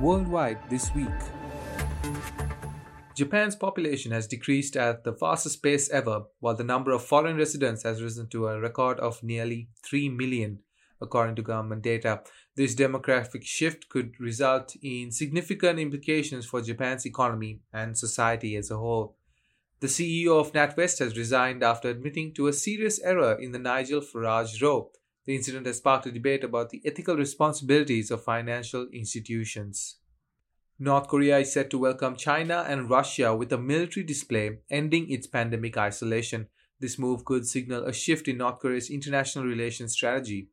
worldwide this week. Japan's population has decreased at the fastest pace ever, while the number of foreign residents has risen to a record of nearly 3 million, according to government data. This demographic shift could result in significant implications for Japan's economy and society as a whole. The CEO of NatWest has resigned after admitting to a serious error in the Nigel Farage row. The incident has sparked a debate about the ethical responsibilities of financial institutions. North Korea is set to welcome China and Russia with a military display, ending its pandemic isolation. This move could signal a shift in North Korea's international relations strategy.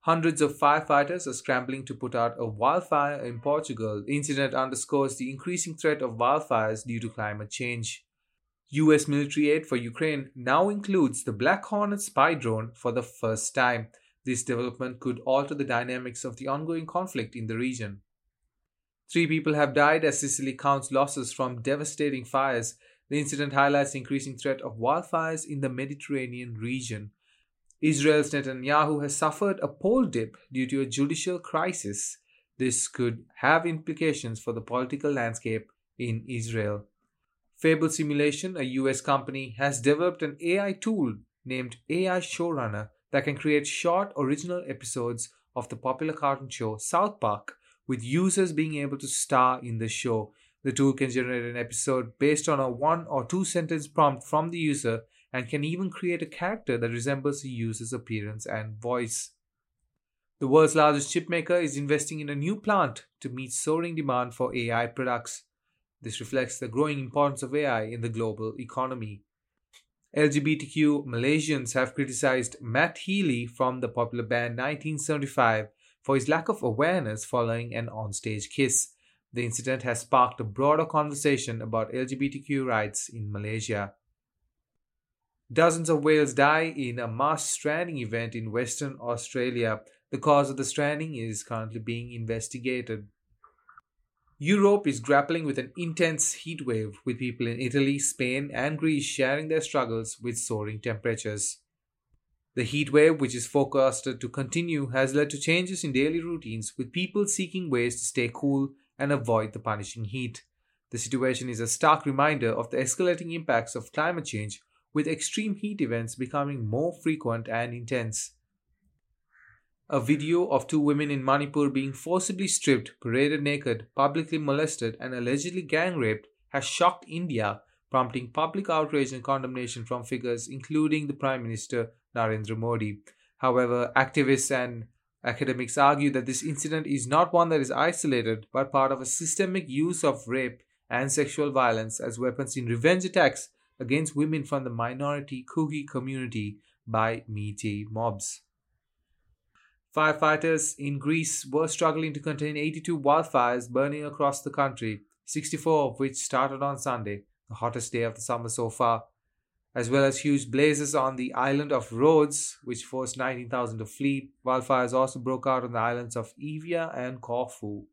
Hundreds of firefighters are scrambling to put out a wildfire in Portugal. The incident underscores the increasing threat of wildfires due to climate change. US military aid for Ukraine now includes the Black Hornet spy drone for the first time. This development could alter the dynamics of the ongoing conflict in the region. Three people have died as Sicily counts losses from devastating fires. The incident highlights the increasing threat of wildfires in the Mediterranean region. Israel's Netanyahu has suffered a poll dip due to a judicial crisis. This could have implications for the political landscape in Israel. Fable Simulation, a US company, has developed an AI tool named AI Showrunner that can create short original episodes of the popular cartoon show South Park, with users being able to star in the show. The tool can generate an episode based on a one or two sentence prompt from the user and can even create a character that resembles the user's appearance and voice. The world's largest chipmaker is investing in a new plant to meet soaring demand for AI products. This reflects the growing importance of AI in the global economy. LGBTQ Malaysians have criticized Matt Healy from the popular band 1975 for his lack of awareness following an onstage kiss. The incident has sparked a broader conversation about LGBTQ rights in Malaysia. Dozens of whales die in a mass stranding event in Western Australia. The cause of the stranding is currently being investigated. Europe is grappling with an intense heat wave, with people in Italy, Spain, and Greece sharing their struggles with soaring temperatures. The heat wave, which is forecasted to continue, has led to changes in daily routines, with people seeking ways to stay cool and avoid the punishing heat. The situation is a stark reminder of the escalating impacts of climate change, with extreme heat events becoming more frequent and intense. A video of two women in Manipur being forcibly stripped, paraded naked, publicly molested, and allegedly gang raped has shocked India, prompting public outrage and condemnation from figures including the Prime Minister Narendra Modi. However, activists and academics argue that this incident is not one that is isolated, but part of a systemic use of rape and sexual violence as weapons in revenge attacks against women from the minority Kuki community by Meitei mobs. Firefighters in Greece were struggling to contain 82 wildfires burning across the country, 64 of which started on Sunday, the hottest day of the summer so far, as well as huge blazes on the island of Rhodes, which forced 19,000 to flee. Wildfires also broke out on the islands of Evia and Corfu.